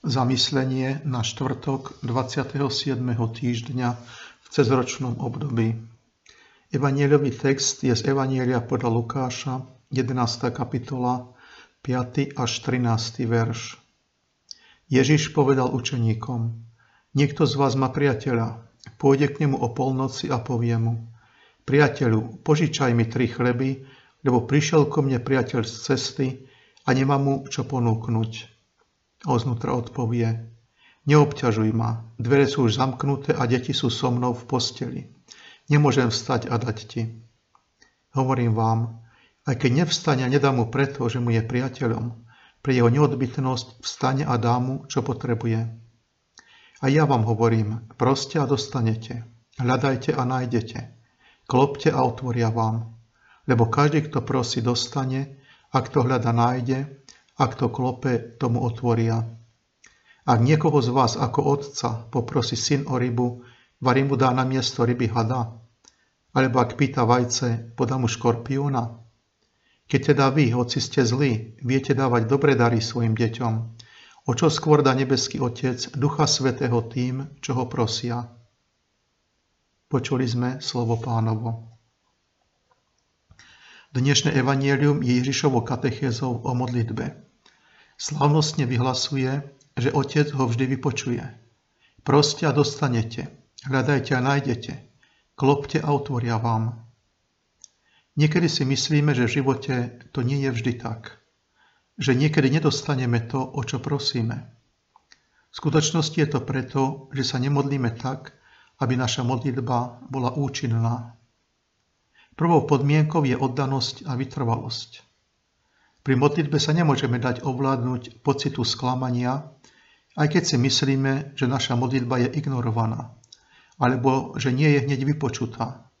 Zamyslenie na štvrtok 27. týždňa v cezročnom období. Evanieliový text je z Evanielia podľa Lukáša, 11. kapitola, 5. až 13. verš. Ježiš povedal učeníkom, niekto z vás má priateľa, pôjde k nemu o polnoci a povie mu, priateľu, požičaj mi tri chleby, lebo prišiel ko mne priateľ z cesty a nemám mu čo ponúknuť a znútra odpovie, neobťažuj ma, dvere sú už zamknuté a deti sú so mnou v posteli. Nemôžem vstať a dať ti. Hovorím vám, aj keď nevstane a nedá mu preto, že mu je priateľom, pre jeho neodbytnosť vstane a dá mu, čo potrebuje. A ja vám hovorím, proste a dostanete, hľadajte a nájdete, klopte a otvoria vám, lebo každý, kto prosí, dostane, a kto hľada, nájde, a kto klope, tomu otvoria. Ak niekoho z vás ako otca poprosí syn o rybu, varí mu dá na miesto ryby hada? Alebo ak pýta vajce, podá mu škorpióna? Keď teda vy, hoci ste zlí, viete dávať dobre dary svojim deťom, o čo skôr dá nebeský Otec Ducha Svetého tým, čo ho prosia. Počuli sme slovo pánovo. Dnešné evanielium je Ježišovo katechézou o modlitbe. Slavnostne vyhlasuje, že Otec ho vždy vypočuje. Proste a dostanete, hľadajte a nájdete, klopte a otvoria vám. Niekedy si myslíme, že v živote to nie je vždy tak. Že niekedy nedostaneme to, o čo prosíme. V skutočnosti je to preto, že sa nemodlíme tak, aby naša modlitba bola účinná. Prvou podmienkou je oddanosť a vytrvalosť. Pri modlitbe sa nemôžeme dať ovládnuť pocitu sklamania, aj keď si myslíme, že naša modlitba je ignorovaná, alebo že nie je hneď vypočutá.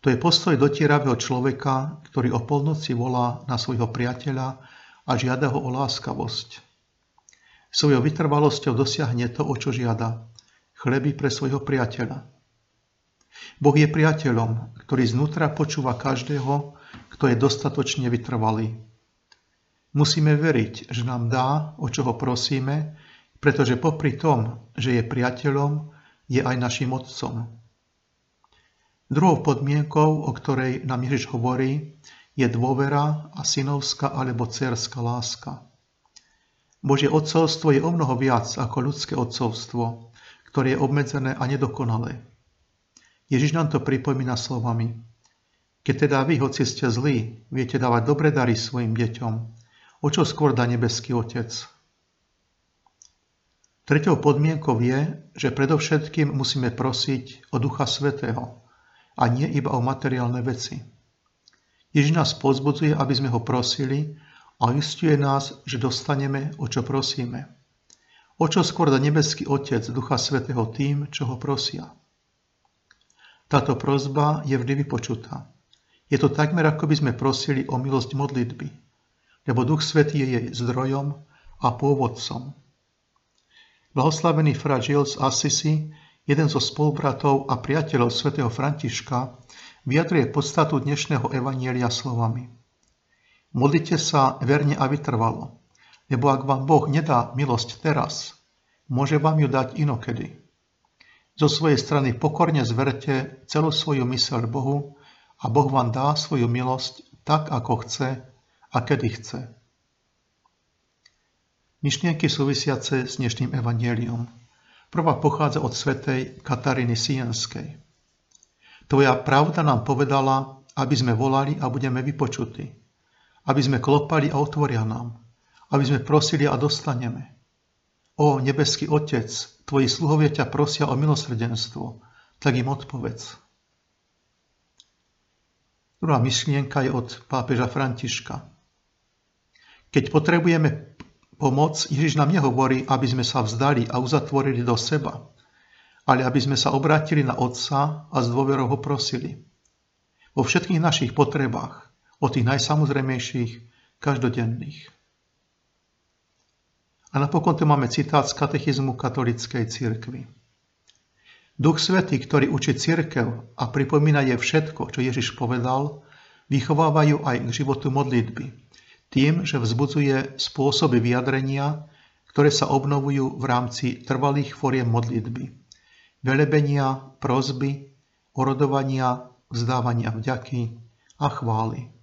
To je postoj dotieravého človeka, ktorý o polnoci volá na svojho priateľa a žiada ho o láskavosť. Svojou vytrvalosťou dosiahne to, o čo žiada. Chleby pre svojho priateľa. Boh je priateľom, ktorý znútra počúva každého, kto je dostatočne vytrvalý. Musíme veriť, že nám dá, o čo ho prosíme, pretože popri tom, že je priateľom, je aj našim otcom. Druhou podmienkou, o ktorej nám Ježiš hovorí, je dôvera a synovská alebo dcerská láska. Božie otcovstvo je o mnoho viac ako ľudské otcovstvo, ktoré je obmedzené a nedokonalé. Ježiš nám to pripomína slovami. Keď teda vy, hoci ste zlí, viete dávať dobre dary svojim deťom, o čo skôr dá nebeský Otec. Tretou podmienkou je, že predovšetkým musíme prosiť o Ducha Svetého a nie iba o materiálne veci. Ježiš nás pozbudzuje, aby sme ho prosili a istuje nás, že dostaneme, o čo prosíme. O čo skôr dá nebeský Otec Ducha Svetého tým, čo ho prosia. Táto prozba je vždy vypočutá. Je to takmer ako by sme prosili o milosť modlitby lebo Duch Svetý je jej zdrojom a pôvodcom. Blahoslavený fra Gilles Assisi, jeden zo spolubratov a priateľov svätého Františka, vyjadruje podstatu dnešného evanielia slovami. Modlite sa verne a vytrvalo, lebo ak vám Boh nedá milosť teraz, môže vám ju dať inokedy. Zo svojej strany pokorne zverte celú svoju myseľ Bohu a Boh vám dá svoju milosť tak, ako chce a kedy chce. Myšlienky súvisiace s dnešným evanielium. Prvá pochádza od svetej Kataríny Sienskej. Tvoja pravda nám povedala, aby sme volali a budeme vypočutí. Aby sme klopali a otvoria nám. Aby sme prosili a dostaneme. O nebeský Otec, tvoji sluhovia ťa prosia o milosrdenstvo, tak im odpovedz. Druhá myšlienka je od pápeža Františka. Keď potrebujeme pomoc, Ježiš nám nehovorí, aby sme sa vzdali a uzatvorili do seba, ale aby sme sa obrátili na Otca a s dôverou ho prosili. Vo všetkých našich potrebách, o tých najsamozrejmejších, každodenných. A napokon tu máme citát z katechizmu katolíckej cirkvi. Duch Svetý, ktorý učí cirkev a pripomína je všetko, čo Ježiš povedal, vychovávajú aj k životu modlitby, tým, že vzbudzuje spôsoby vyjadrenia, ktoré sa obnovujú v rámci trvalých foriem modlitby. Velebenia, prozby, orodovania, vzdávania vďaky a chvály.